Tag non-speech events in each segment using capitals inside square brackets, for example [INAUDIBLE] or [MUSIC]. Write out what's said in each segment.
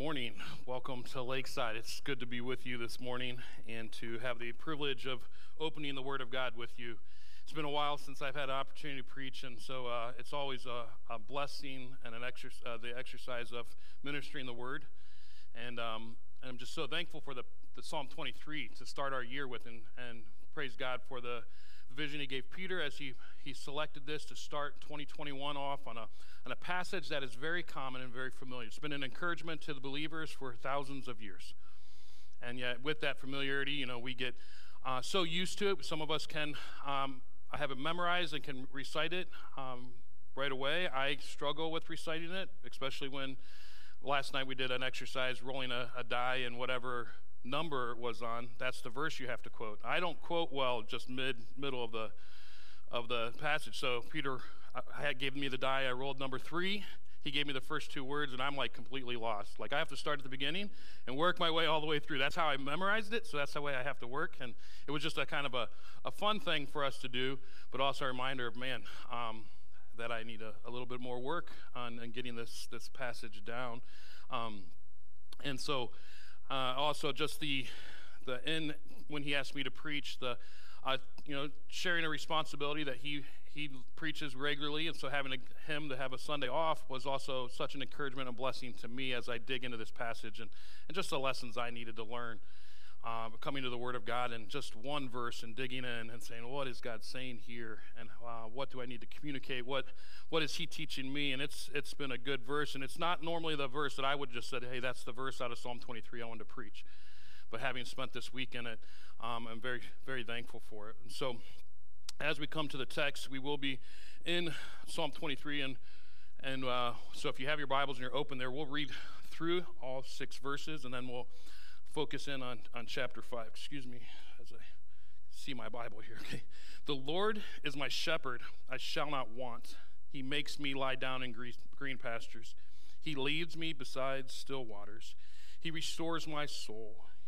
morning. Welcome to Lakeside. It's good to be with you this morning and to have the privilege of opening the Word of God with you. It's been a while since I've had an opportunity to preach, and so uh, it's always a, a, blessing and an exer- uh, the exercise of ministering the Word. And, um, and I'm just so thankful for the, the Psalm 23 to start our year with, and, and praise God for the vision he gave Peter as he, he selected this to start 2021 off on a, on a passage that is very common and very familiar. It's been an encouragement to the believers for thousands of years. And yet, with that familiarity, you know, we get uh, so used to it. Some of us can, um, I have it memorized and can recite it um, right away. I struggle with reciting it, especially when last night we did an exercise rolling a, a die and whatever number was on, that's the verse you have to quote. I don't quote well just mid middle of the of the passage. So Peter had gave me the die. I rolled number three. He gave me the first two words, and I'm like completely lost. Like I have to start at the beginning and work my way all the way through. That's how I memorized it. So that's the way I have to work. And it was just a kind of a, a fun thing for us to do, but also a reminder of man. Um, that I need a, a, little bit more work on, on getting this this passage down, um, and so uh, also, just the the in when he asked me to preach, the uh, you know sharing a responsibility that he he preaches regularly, and so having a, him to have a Sunday off was also such an encouragement and blessing to me as I dig into this passage and and just the lessons I needed to learn. Uh, coming to the Word of God and just one verse and digging in and saying, what is God saying here, and uh, what do I need to communicate? What what is He teaching me? And it's it's been a good verse, and it's not normally the verse that I would just say, hey, that's the verse out of Psalm 23 I wanted to preach. But having spent this week in it, um, I'm very very thankful for it. And so, as we come to the text, we will be in Psalm 23, and and uh, so if you have your Bibles and you're open there, we'll read through all six verses, and then we'll focus in on, on chapter 5. Excuse me as I see my Bible here. [LAUGHS] Okay. The Lord is my shepherd, I shall not want. He makes me lie down in green pastures. He leads me beside still waters. He restores my soul.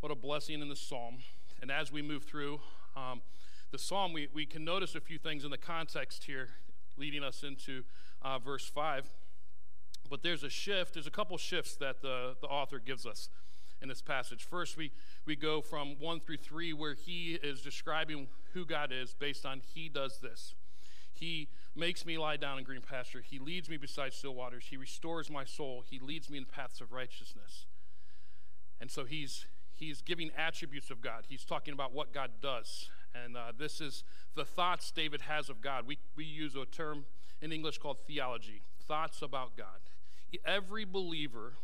what a blessing in the psalm. And as we move through um, the psalm, we, we can notice a few things in the context here, leading us into uh, verse 5. But there's a shift, there's a couple shifts that the, the author gives us in this passage. First, we, we go from 1 through 3, where he is describing who God is based on he does this. He makes me lie down in green pasture. He leads me beside still waters. He restores my soul. He leads me in paths of righteousness. And so he's he's giving attributes of God. He's talking about what God does. And uh, this is the thoughts David has of God. We, we use a term in English called theology, thoughts about God. Every believer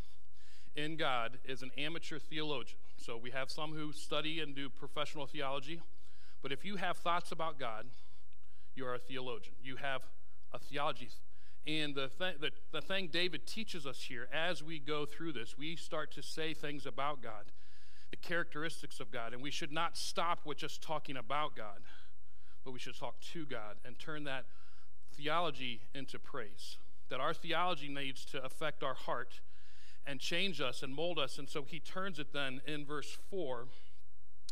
in God is an amateur theologian. So we have some who study and do professional theology. But if you have thoughts about God, you are a theologian. You have a theology. And the, th- the, the thing David teaches us here as we go through this, we start to say things about God, the characteristics of God. And we should not stop with just talking about God, but we should talk to God and turn that theology into praise that our theology needs to affect our heart and change us and mold us. And so he turns it then in verse 4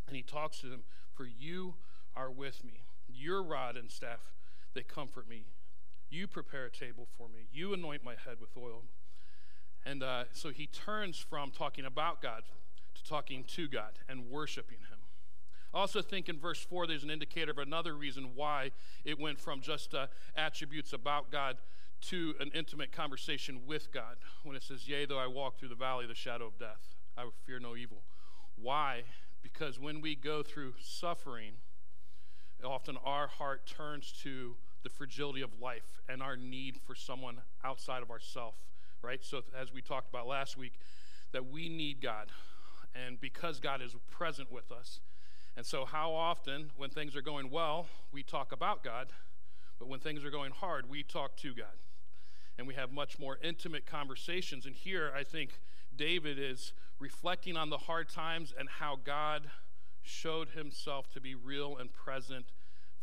and he talks to them For you are with me, your rod and staff, they comfort me. You prepare a table for me, you anoint my head with oil. And uh, so he turns from talking about God to talking to God and worshiping him. I also think in verse 4 there's an indicator of another reason why it went from just uh, attributes about God to an intimate conversation with God when it says, Yea, though I walk through the valley of the shadow of death, I will fear no evil. Why? Because when we go through suffering, often our heart turns to the fragility of life and our need for someone outside of ourself, right? So, as we talked about last week, that we need God. And because God is present with us. And so, how often, when things are going well, we talk about God, but when things are going hard, we talk to God and we have much more intimate conversations. And here, I think David is reflecting on the hard times and how God showed himself to be real and present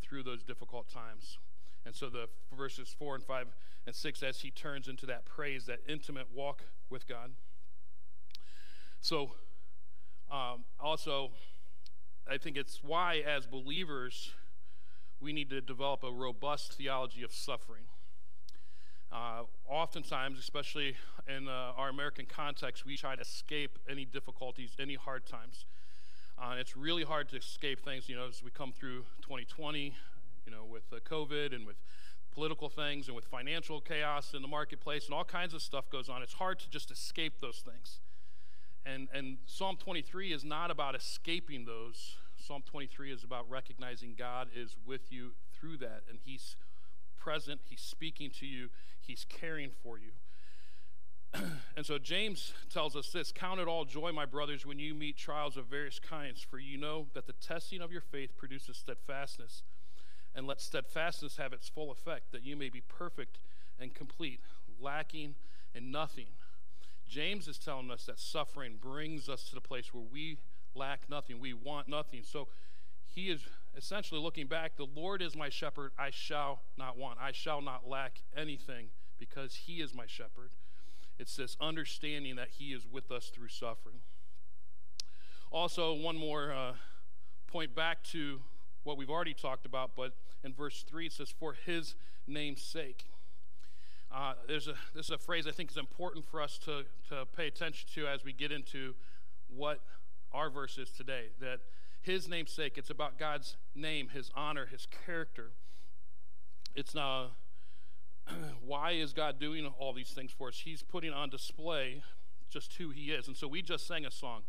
through those difficult times. And so the verses 4 and 5 and 6 as he turns into that praise, that intimate walk with God. So, um, also, I think it's why, as believers, we need to develop a robust theology of suffering. Uh, oftentimes, especially in uh, our American context, we try to escape any difficulties, any hard times. Uh, it's really hard to escape things, you know, as we come through 2020, you know, with COVID and with political things and with financial chaos in the marketplace and all kinds of stuff goes on. It's hard to just escape those things. And, and Psalm 23 is not about escaping those. Psalm 23 is about recognizing God is with you through that, and He's present, He's speaking to you, He's caring for you. [CLEARS THROAT] and so James tells us this Count it all joy, my brothers, when you meet trials of various kinds, for you know that the testing of your faith produces steadfastness. And let steadfastness have its full effect, that you may be perfect and complete, lacking in nothing. James is telling us that suffering brings us to the place where we lack nothing, we want nothing. So he is essentially looking back the Lord is my shepherd, I shall not want, I shall not lack anything because he is my shepherd. It's this understanding that he is with us through suffering. Also, one more uh, point back to what we've already talked about, but in verse 3 it says, For his name's sake. Uh, there's a, this is a phrase I think is important for us to, to pay attention to as we get into what our verse is today. That his name's sake, it's about God's name, his honor, his character. It's not, [CLEARS THROAT] why is God doing all these things for us? He's putting on display just who he is. And so we just sang a song.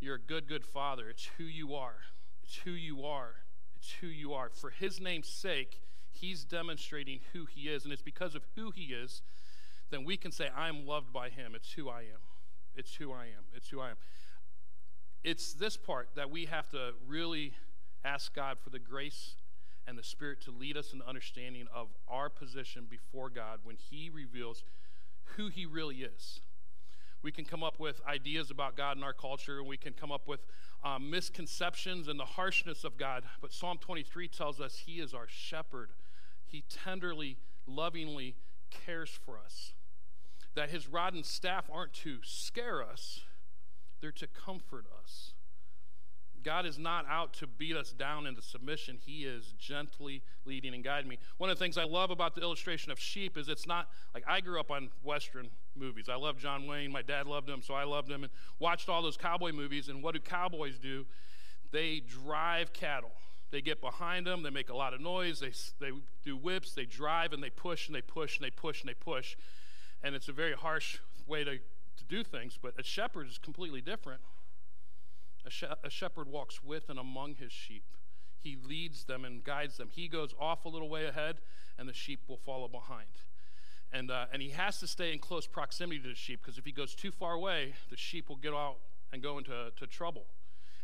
You're a good, good father. It's who you are. It's who you are. It's who you are. For his name's sake, he's demonstrating who he is. And it's because of who he is, then we can say, I'm loved by him. It's who I am. It's who I am. It's who I am. It's this part that we have to really ask God for the grace and the Spirit to lead us in the understanding of our position before God when He reveals who He really is. We can come up with ideas about God in our culture, and we can come up with um, misconceptions and the harshness of God. But Psalm 23 tells us He is our shepherd. He tenderly, lovingly cares for us. That His rod and staff aren't to scare us, they're to comfort us. God is not out to beat us down into submission. He is gently leading and guiding me. One of the things I love about the illustration of sheep is it's not like I grew up on Western movies. I love John Wayne. My dad loved him, so I loved him and watched all those cowboy movies. And what do cowboys do? They drive cattle. They get behind them, they make a lot of noise, they, they do whips, they drive and they push and they push and they push and they push. And it's a very harsh way to to do things, but a shepherd is completely different. A, she- a shepherd walks with and among his sheep. He leads them and guides them. He goes off a little way ahead, and the sheep will follow behind. And, uh, and he has to stay in close proximity to the sheep because if he goes too far away, the sheep will get out and go into to trouble.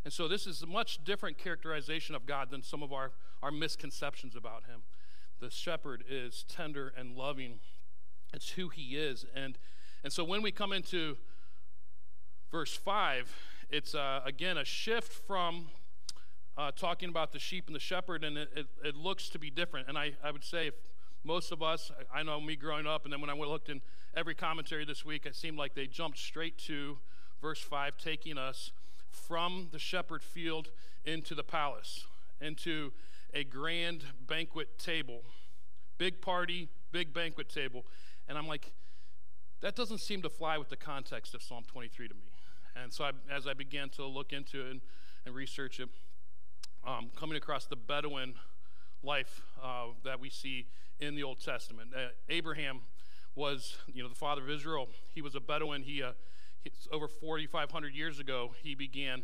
And so this is a much different characterization of God than some of our, our misconceptions about him. The shepherd is tender and loving. It's who he is. And and so when we come into verse 5, it's uh, again a shift from uh, talking about the sheep and the shepherd, and it, it, it, looks to be different. And I, I would say, if most of us, I know me growing up, and then when I looked in every commentary this week, it seemed like they jumped straight to verse 5, taking us from the shepherd field into the palace, into a grand banquet table. Big party, big banquet table. And I'm like, that doesn't seem to fly with the context of Psalm 23 to me. And so I, as I began to look into it and, and research it, um, coming across the Bedouin life uh, that we see in the Old Testament. Uh, Abraham was, you know, the father of Israel. He was a Bedouin. He, uh, he over 4,500 years ago, he began.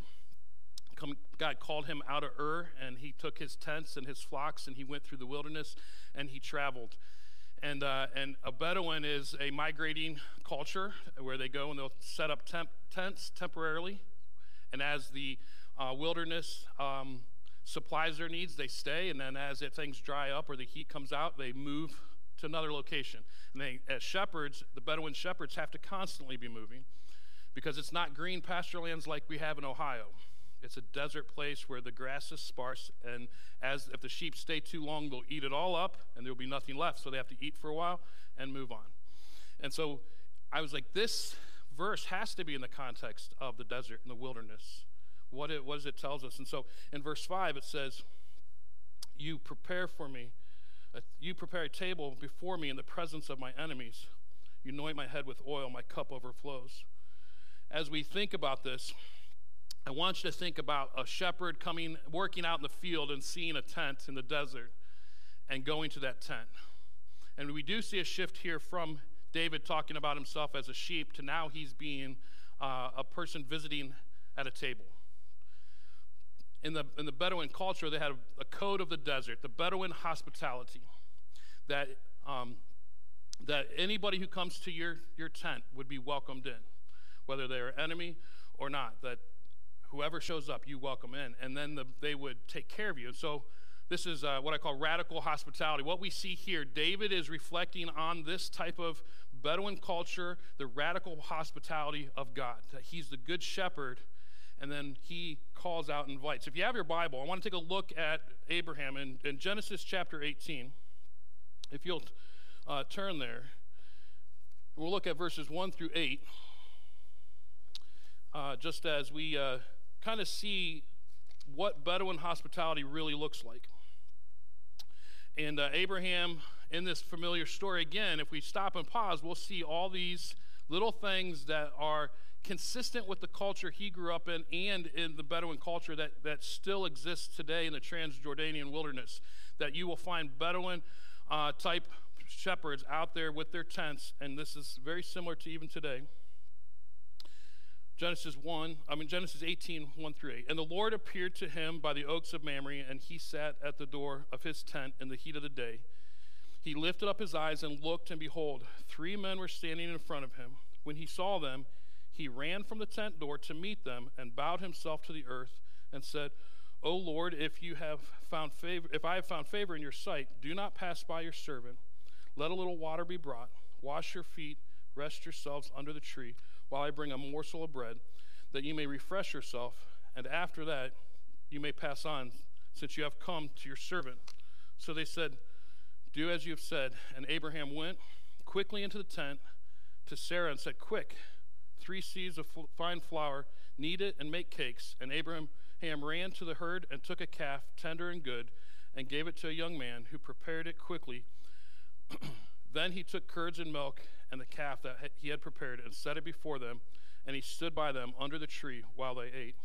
Come, God called him out of Ur, and he took his tents and his flocks, and he went through the wilderness, and he traveled. And, uh, and a Bedouin is a migrating culture where they go and they'll set up temp- tents temporarily. And as the uh, wilderness um, supplies their needs, they stay. And then as it, things dry up or the heat comes out, they move to another location. And they, as shepherds, the Bedouin shepherds have to constantly be moving because it's not green pasture lands like we have in Ohio. It's a desert place where the grass is sparse, and as if the sheep stay too long, they'll eat it all up, and there'll be nothing left. So they have to eat for a while and move on. And so I was like, this verse has to be in the context of the desert and the wilderness. What it, what it tells us. And so in verse 5, it says, You prepare for me, you prepare a table before me in the presence of my enemies. You anoint my head with oil, my cup overflows. As we think about this, I want you to think about a shepherd coming, working out in the field and seeing a tent in the desert and going to that tent. And we do see a shift here from David talking about himself as a sheep to now he's being uh, a person visiting at a table. In the, in the Bedouin culture, they had a, a code of the desert, the Bedouin hospitality, that, um, that anybody who comes to your, your tent would be welcomed in, whether they're enemy or not, that whoever shows up, you welcome in. And then the, they would take care of you. And so this is uh, what I call radical hospitality. What we see here, David is reflecting on this type of Bedouin culture, the radical hospitality of God. He's the good shepherd, and then he calls out and invites. If you have your Bible, I want to take a look at Abraham in, in Genesis chapter 18. If you'll uh, turn there, we'll look at verses 1 through 8. Uh, just as we uh, kind of see what Bedouin hospitality really looks like. And uh, Abraham, in this familiar story, again, if we stop and pause, we'll see all these little things that are consistent with the culture he grew up in and in the Bedouin culture that, that still exists today in the Transjordanian wilderness. That you will find Bedouin uh, type shepherds out there with their tents, and this is very similar to even today. Genesis 1, I mean Genesis 18, 1 through 8. And the Lord appeared to him by the oaks of Mamre, and he sat at the door of his tent in the heat of the day. He lifted up his eyes and looked, and behold, three men were standing in front of him. When he saw them, he ran from the tent door to meet them and bowed himself to the earth and said, O Lord, if you have found favor, if I have found favor in your sight, do not pass by your servant. Let a little water be brought. Wash your feet, rest yourselves under the tree while I bring a morsel of bread, that you may refresh yourself, and after that you may pass on, since you have come to your servant. So they said, Do as you have said. And Abraham went quickly into the tent to Sarah and said, Quick, three seahs of fine flour, knead it and make cakes. And Abraham ran to the herd and took a calf, tender and good, and gave it to a young man who prepared it quickly. [CLEARS THROAT] then he took curds and milk and the calf that he had prepared and set it before them, and he stood by them under the tree while they ate.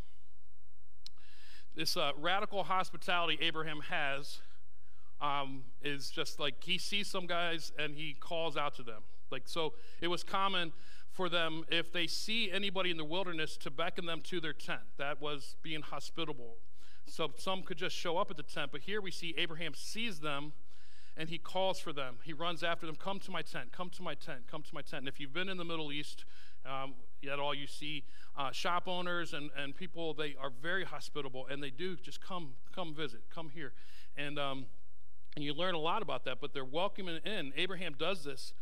This uh, radical hospitality Abraham has um, is just like he sees some guys and he calls out to them. Like, so it was common for them, if they see anybody in the wilderness, to beckon them to their tent. That was being hospitable. So some could just show up at the tent, but here we see Abraham sees them and he calls for them. He runs after them, Come to my tent, come to my tent, come to my tent. And if you've been in the Middle East, um, yet all you see uh, shop owners and, and people, they are very hospitable and they do just come, come visit, come here. And, um, and you learn a lot about that, but they're welcoming in. Abraham does this,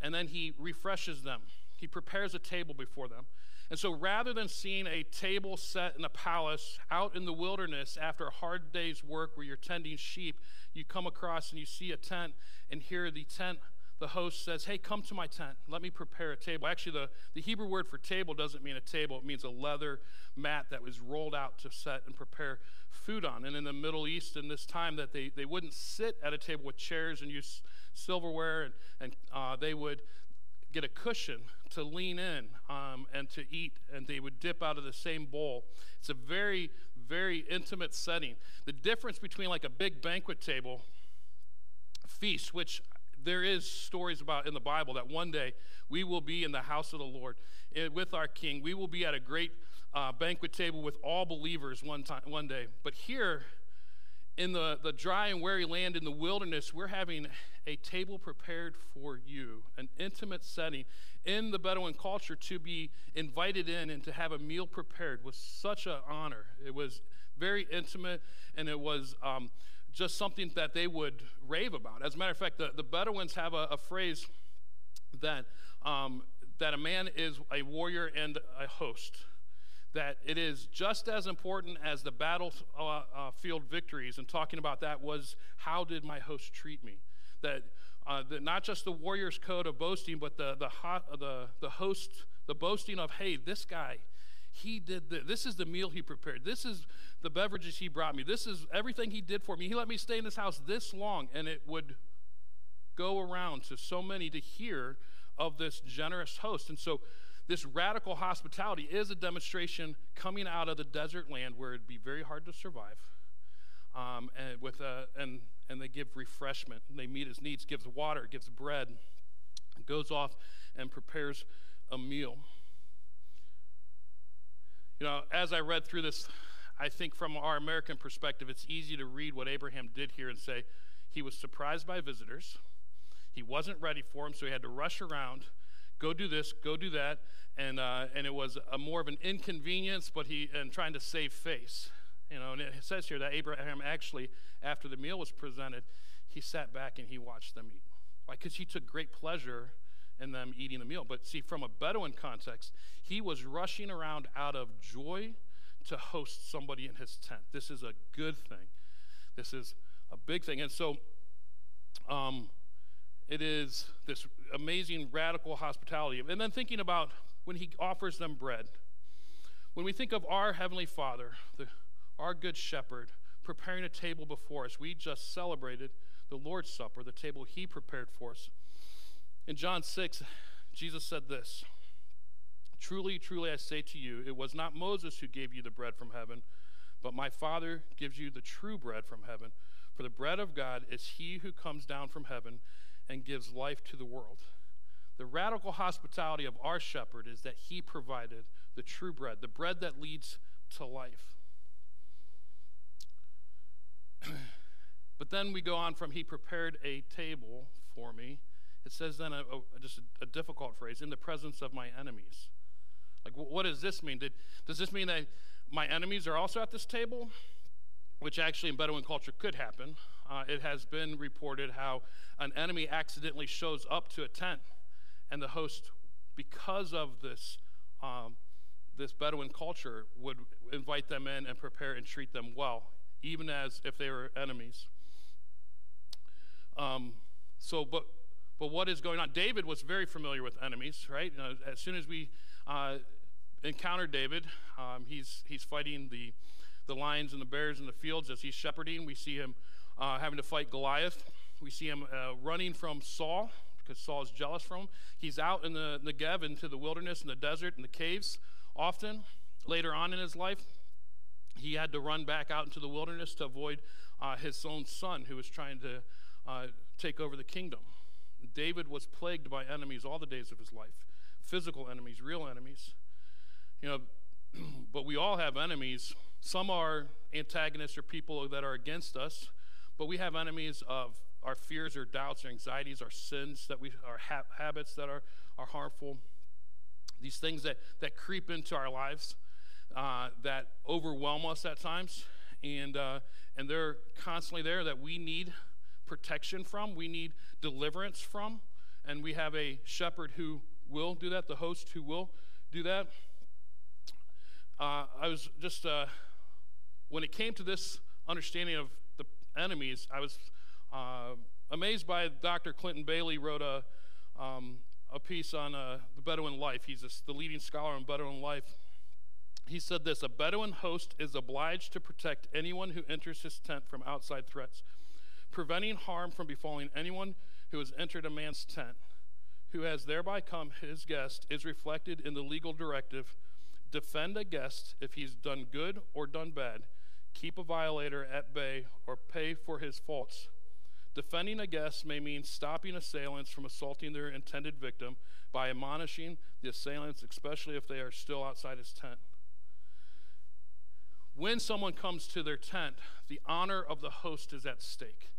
and then he refreshes them. He prepares a table before them. And so rather than seeing a table set in a palace out in the wilderness after a hard day's work where you're tending sheep, you come across and you see a tent, and here the tent, the host says, Hey, come to my tent. Let me prepare a table. Actually, the, the Hebrew word for table doesn't mean a table, it means a leather mat that was rolled out to set and prepare food on. And in the Middle East, in this time, that they, they wouldn't sit at a table with chairs and use silverware, and, and uh, they would get a cushion to lean in um, and to eat, and they would dip out of the same bowl. It's a very, very intimate setting. The difference between like a big banquet table feast, which there is stories about in the Bible that one day we will be in the house of the Lord eh, with our King. We will be at a great uh, banquet table with all believers one time, one day. But here, in the, the dry and weary land in the wilderness, we're having a table prepared for you, an intimate setting in the Bedouin culture to be invited in and to have a meal prepared was such an honor. It was very intimate and it was um, just something that they would rave about. As a matter of fact, the, the Bedouins have a, a phrase that um, that a man is a warrior and a host. That it is just as important as the battlefield uh, uh, victories, and talking about that was how did my host treat me? That, uh, the, not just the warrior's code of boasting, but the, the, hot, the, the host, the boasting of, hey, this guy, he did this. This is the meal he prepared. This is the beverages he brought me. This is everything he did for me. He let me stay in his house this long, and it would go around to so many to hear of this generous host. And so, this radical hospitality is a demonstration coming out of the desert land where it'd be very hard to survive. Um, and with a, and and they give refreshment. And they meet his needs, gives water, gives bread, goes off and prepares a meal. You know, as I read through this, I think from our American perspective, it's easy to read what Abraham did here and say he was surprised by visitors. He wasn't ready for them, so he had to rush around, go do this, go do that, and uh, and it was a more of an inconvenience, but he and trying to save face. You know, and it says here that Abraham actually, after the meal was presented, he sat back and he watched them eat. Because he took great pleasure in them eating the meal. But see, from a Bedouin context, he was rushing around out of joy to host somebody in his tent. This is a good thing. This is a big thing. And so um, it is this amazing radical hospitality. And then thinking about when he offers them bread. When we think of our Heavenly Father, the, our Good Shepherd, preparing a table before us, we just celebrated the Lord's Supper, the table he prepared for us. In John 6, Jesus said this Truly, truly, I say to you, it was not Moses who gave you the bread from heaven, but my Father gives you the true bread from heaven. For the bread of God is he who comes down from heaven and gives life to the world. The radical hospitality of our shepherd is that he provided the true bread, the bread that leads to life. [CLEARS THROAT] but then we go on from he prepared a table for me. It says then a, a, just a, a difficult phrase in the presence of my enemies. Like, what does this mean? Did, does this mean that my enemies are also at this table? Which actually in Bedouin culture could happen. Uh, it has been reported how an enemy accidentally shows up to a tent, and the host, because of this, um, this Bedouin culture, would invite them in and prepare and treat them well, even as if they were enemies. Um, so, but but what is going on? David was very familiar with enemies, right? Uh, as soon as we uh, encounter David, um, he's, he's fighting the, the lions and the bears in the fields as he's shepherding. We see him uh, having to fight Goliath. We see him uh, running from Saul because Saul is jealous from him. He's out in the Negev into the wilderness, in the desert, in the caves often. Later on in his life, he had to run back out into the wilderness to avoid uh, his own son who was trying to uh, take over the kingdom. David was plagued by enemies all the days of his life physical enemies, real enemies. You know, [CLEARS THROAT] but we all have enemies. Some are antagonists or people that are against us, but we have enemies of our fears or doubts or anxieties, our sins that we, our ha- habits that are, are harmful, these things that, that creep into our lives uh, that overwhelm us at times, and uh, and they're constantly there that we need protection from, we need deliverance from, and we have a shepherd who will do that, the host who will do that. Uh, I was just, uh, when it came to this understanding of the enemies, I was uh, amazed by Dr. Clinton Bailey wrote a, um, a piece on uh, the Bedouin life. He's a, the leading scholar on Bedouin life. He said this A Bedouin host is obliged to protect anyone who enters his tent from outside threats, preventing harm from befalling anyone who has entered a man's tent who has thereby come his guest is reflected in the legal directive defend a guest if he's done good or done bad, keep a violator at bay, or pay for his faults. Defending a guest may mean stopping assailants from assaulting their intended victim by admonishing the assailants, especially if they are still outside his tent. When someone comes to their tent, the honor of the host is at stake.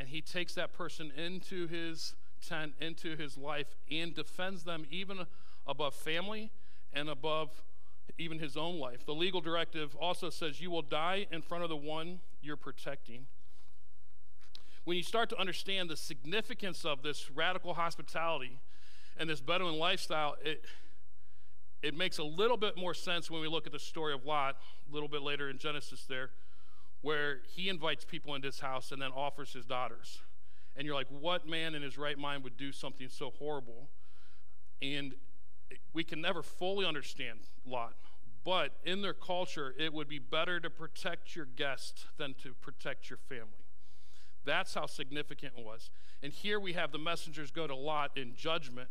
And he takes that person into his tent into his life and defends them even above family and above even his own life. The legal directive also says you will die in front of the one you're protecting. When you start to understand the significance of this radical hospitality, and this Bedouin lifestyle, it, it makes a little bit more sense when we look at the story of Lot a little bit later in Genesis there, where he invites people into his house and then offers his daughters. And you're like, what man in his right mind would do something so horrible? And we can never fully understand Lot, but in their culture, it would be better to protect your guest than to protect your family. That's how significant it was. And here we have the messengers go to Lot in judgment,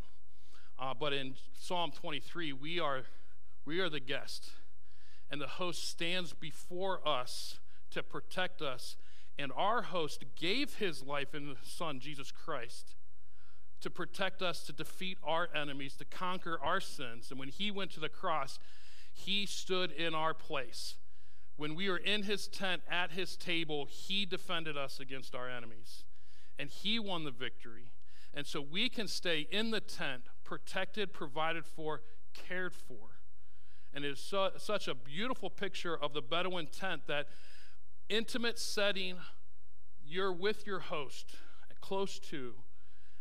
uh, but in Psalm 23, we are, we are the guest, and the host stands before us to protect us. And our host gave his life in the Son, Jesus Christ, to protect us, to defeat our enemies, to conquer our sins. And when he went to the cross, he stood in our place. When we were in his tent at his table, he defended us against our enemies. And he won the victory. And so we can stay in the tent, protected, provided for, cared for. And it is such a beautiful picture of the Bedouin tent that intimate setting, you're with your host, close to,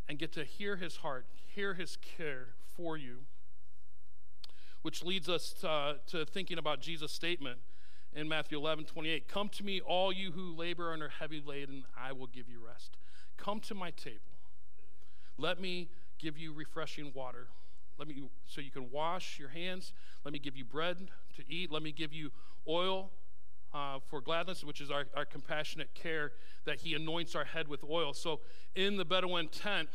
and get to hear his heart, hear his care for you. Which leads us to, uh, to thinking about Jesus' statement in Matthew 11 28. Come to me, all you who labor and are heavy laden, I will give you rest. Come to my table. Let me give you refreshing water. Let me so you can wash your hands. Let me give you bread to eat. Let me give you oil uh, for gladness, which is our, our compassionate care, that he anoints our head with oil. So in the Bedouin tent,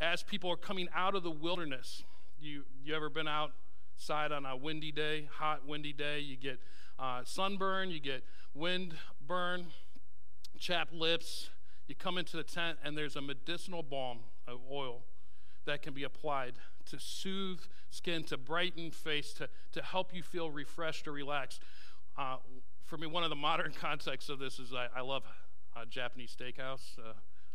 as people are coming out of the wilderness, you you ever been outside on a windy day, hot windy day? You get uh, sunburn, you get wind burn, chapped lips. You come into the tent, and there's a medicinal balm oil that can be applied to soothe skin, to brighten face, to, to help you feel refreshed or relaxed. Uh, for me, one of the modern [LAUGHS] contexts of this is I, I love uh, Japanese steakhouse. Uh,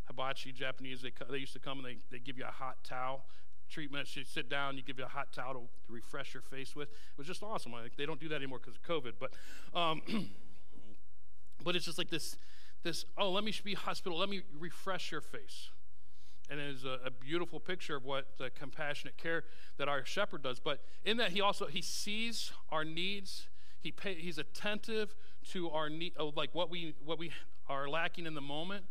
hibachi Japanese, they, they used to come and they, they give you a hot towel treatment. You sit down, you give you a hot towel to, to refresh your face with. It was just awesome. They don't do that anymore because of COVID, but um, [CLEARS THROAT] but it's just like this this. Oh, let me be hospital. Let me refresh your face. And it is a, a beautiful picture of what the compassionate care that our shepherd does. But in that, he also he sees our needs. He pay, he's attentive to our need, oh, like what we what we are lacking in the moment.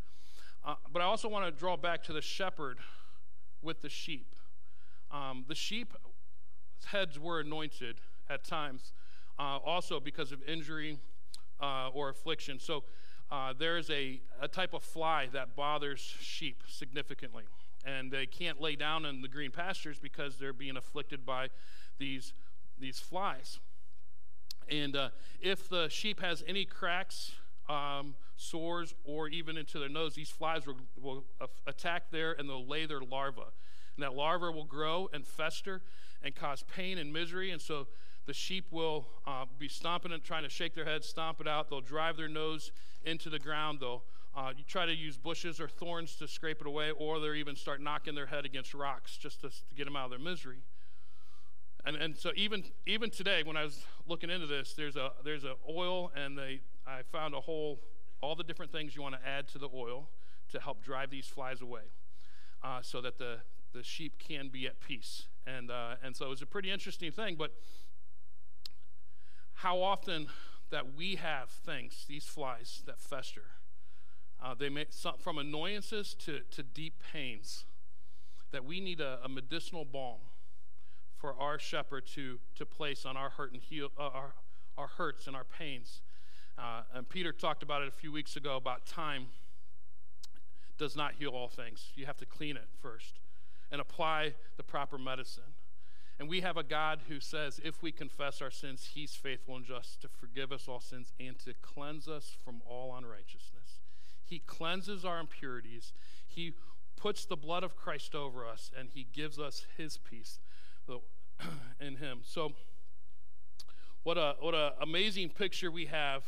Uh, but I also want to draw back to the shepherd with the sheep. Um, the sheep heads were anointed at times, uh, also because of injury uh, or affliction. So uh, there's a, a type of fly that bothers sheep significantly. And they can't lay down in the green pastures because they're being afflicted by these, these flies. And uh, if the sheep has any cracks, um, sores, or even into their nose, these flies will, will attack there and they'll lay their larvae. And that larva will grow and fester and cause pain and misery. And so the sheep will uh, be stomping and trying to shake their heads, stomp it out. They'll drive their nose into the ground. They'll uh, try to use bushes or thorns to scrape it away, or they'll even start knocking their head against rocks just to, to get them out of their misery. And, and so even even today, when I was looking into this, there's a there's a oil, and they I found a whole all the different things you want to add to the oil to help drive these flies away, uh, so that the the sheep can be at peace. And, uh, and so it was a pretty interesting thing. But how often that we have things, these flies that fester, uh, they make some, from annoyances to, to deep pains, that we need a, a medicinal balm for our shepherd to, to place on our hurt and heal, uh, our, our hurts and our pains. Uh, and Peter talked about it a few weeks ago about time does not heal all things. You have to clean it first and apply the proper medicine. And we have a God who says if we confess our sins, he's faithful and just to forgive us all sins and to cleanse us from all unrighteousness. He cleanses our impurities. He puts the blood of Christ over us and he gives us his peace [CLEARS THROAT] in him. So what a what a amazing picture we have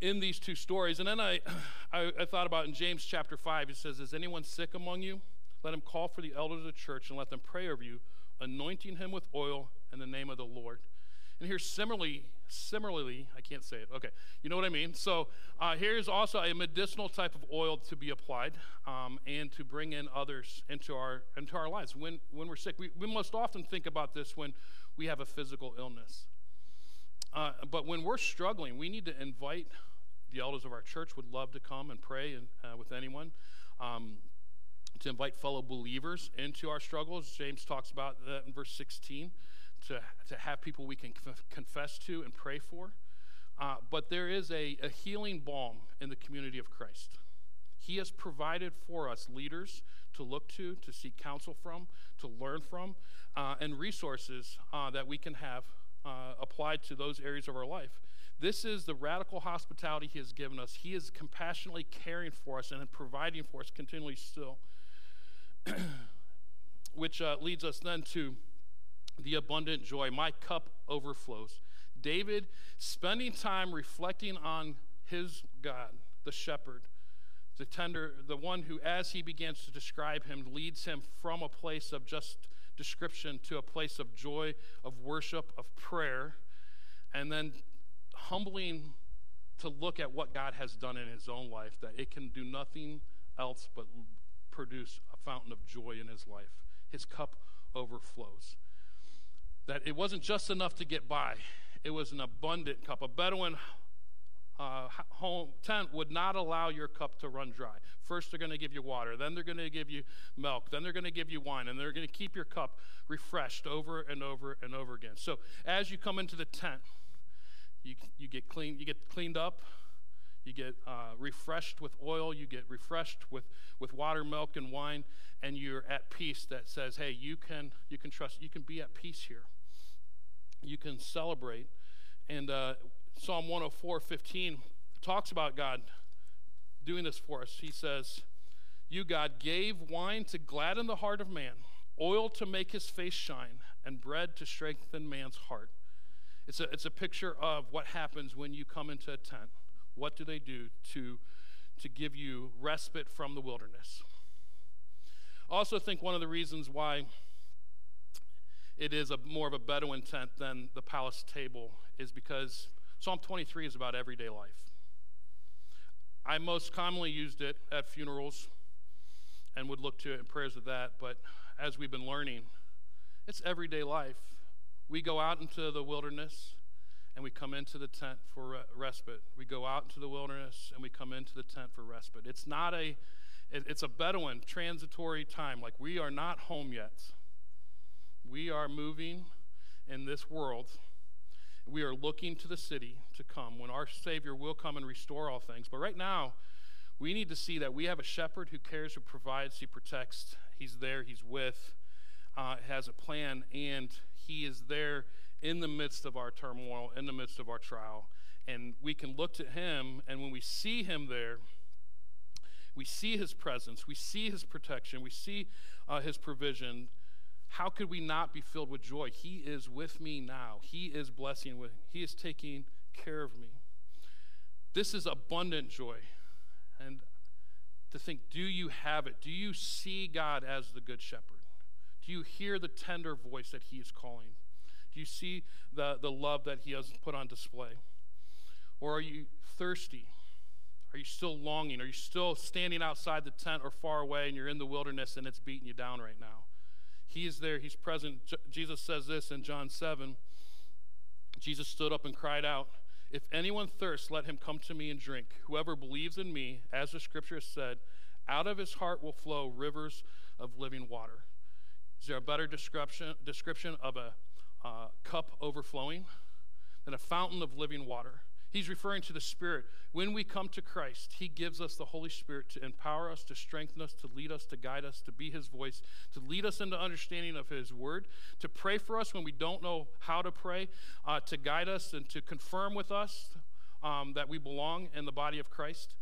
in these two stories. And then I, [CLEARS THROAT] I, I thought about in James chapter 5, it says, Is anyone sick among you? Let him call for the elders of the church and let them pray over you, anointing him with oil in the name of the Lord. And here, similarly, similarly, I can't say it. Okay, you know what I mean. So uh, here's also a medicinal type of oil to be applied um, and to bring in others into our into our lives when when we're sick. We we most often think about this when we have a physical illness. Uh, but when we're struggling, we need to invite the elders of our church. Would love to come and pray and, uh, with anyone. Um, to invite fellow believers into our struggles. James talks about that in verse 16 to, to have people we can confess to and pray for. Uh, but there is a, a healing balm in the community of Christ. He has provided for us leaders to look to, to seek counsel from, to learn from, uh, and resources uh, that we can have uh, applied to those areas of our life. This is the radical hospitality He has given us. He is compassionately caring for us and providing for us continually still. [CLEARS THROAT] Which uh, leads us then to the abundant joy. My cup overflows. David spending time reflecting on his God, the shepherd, the tender, the one who, as he begins to describe him, leads him from a place of just description to a place of joy, of worship, of prayer, and then humbling to look at what God has done in his own life, that it can do nothing else but produce fountain of joy in his life. His cup overflows that it wasn't just enough to get by, it was an abundant cup. A Bedouin uh, home tent would not allow your cup to run dry. First, they're going to give you water, then they're going to give you milk, then they're going to give you wine, and they're going to keep your cup refreshed over and over and over again. So, as you come into the tent, you, you get clean, you get cleaned up, you get uh, refreshed with oil, you get refreshed with, with water, milk, and wine, and you're at peace that says, hey, you can, you can trust, you can be at peace here. You can celebrate. And uh, Psalm 104 15 talks about God doing this for us. He says, You, God, gave wine to gladden the heart of man, oil to make his face shine, and bread to strengthen man's heart. It's a, it's a picture of what happens when you come into a tent. What do they do to, to give you respite from the wilderness? I also think one of the reasons why it is a more of a Bedouin tent than the palace table is because Psalm 23 is about everyday life. I most commonly used it at funerals and would look to it in prayers of that, but as we've been learning, it's everyday life. We go out into the wilderness and we come into the tent for respite. We go out into the wilderness and we come into the tent for respite. It's not a it's a Bedouin transitory time. Like we are not home yet. We are moving in this world. We are looking to the city to come when our Savior will come and restore all things. But right now, we need to see that we have a shepherd who cares, who provides, he protects. He's there, he's with, uh, has a plan, and he is there in the midst of our turmoil, in the midst of our trial. And we can look to him, and when we see him there, we see his presence, we see his protection, we see uh, his provision. How could we not be filled with joy? He is with me now. He is blessing with he is taking care of me. This is abundant joy. And to think, do you have it? Do you see God as the good shepherd? Do you hear the tender voice that he is calling? Do you see the, the love that he has put on display? Or are you thirsty? Are you still longing? Are you still standing outside the tent or far away and you're in the wilderness and it's beating you down right now? He is there, He's present. J- Jesus says this in John 7. Jesus stood up and cried out, If anyone thirsts, let him come to me and drink. Whoever believes in me, as the scripture has said, out of his heart will flow rivers of living water. Is there a better description, description of a uh, cup overflowing than a fountain of living water? He's referring to the Spirit. When we come to Christ, He gives us the Holy Spirit to empower us, to strengthen us, to lead us, to guide us, to be His voice, to lead us into understanding of His Word, to pray for us when we don't know how to pray, uh, to guide us and to confirm with us um, that we belong in the body of Christ,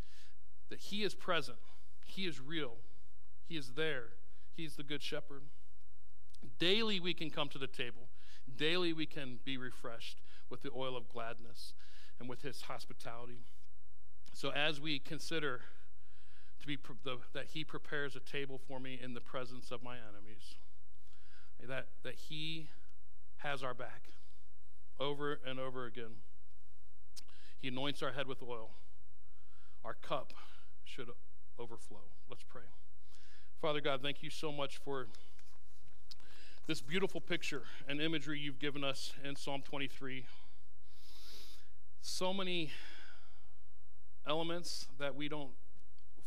that He is present, He is real, He is there, He's the Good Shepherd. Daily we can come to the table, daily we can be refreshed with the oil of gladness and with his hospitality. So as we consider to be the, that he prepares a table for me in the presence of my enemies, that, that he has our back over and over again. He anoints our head with oil. Our cup should overflow. Let's pray. Father God, thank you so much for this beautiful picture and imagery you've given us in Psalm 23. So many elements that we don't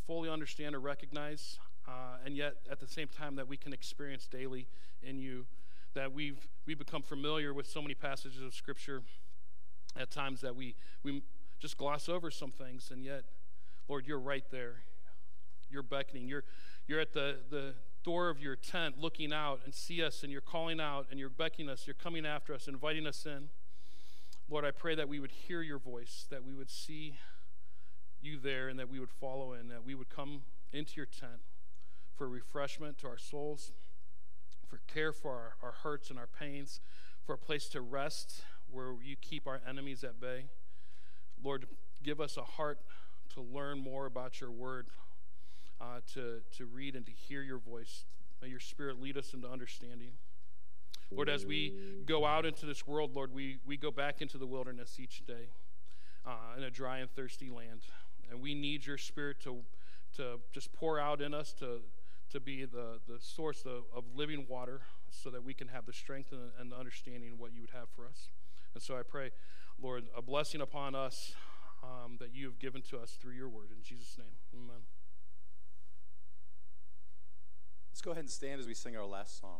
fully understand or recognize, uh, and yet at the same time that we can experience daily in you. That we've we become familiar with so many passages of Scripture at times that we we just gloss over some things, and yet, Lord, you're right there. You're beckoning. You're you're at the the door of your tent looking out and see us and you're calling out and you're beckoning us you're coming after us inviting us in. Lord i pray that we would hear your voice that we would see you there and that we would follow in that we would come into your tent for refreshment to our souls for care for our, our hurts and our pains for a place to rest where you keep our enemies at bay. Lord give us a heart to learn more about your word uh, to, to read and to hear your voice. May your spirit lead us into understanding. Lord, as we go out into this world, Lord, we, we go back into the wilderness each day uh, in a dry and thirsty land. And we need your spirit to, to just pour out in us to, to be the, the source of, of living water so that we can have the strength and, and the understanding of what you would have for us. And so I pray, Lord, a blessing upon us um, that you have given to us through your word. In Jesus' name, amen. Let's go ahead and stand as we sing our last song.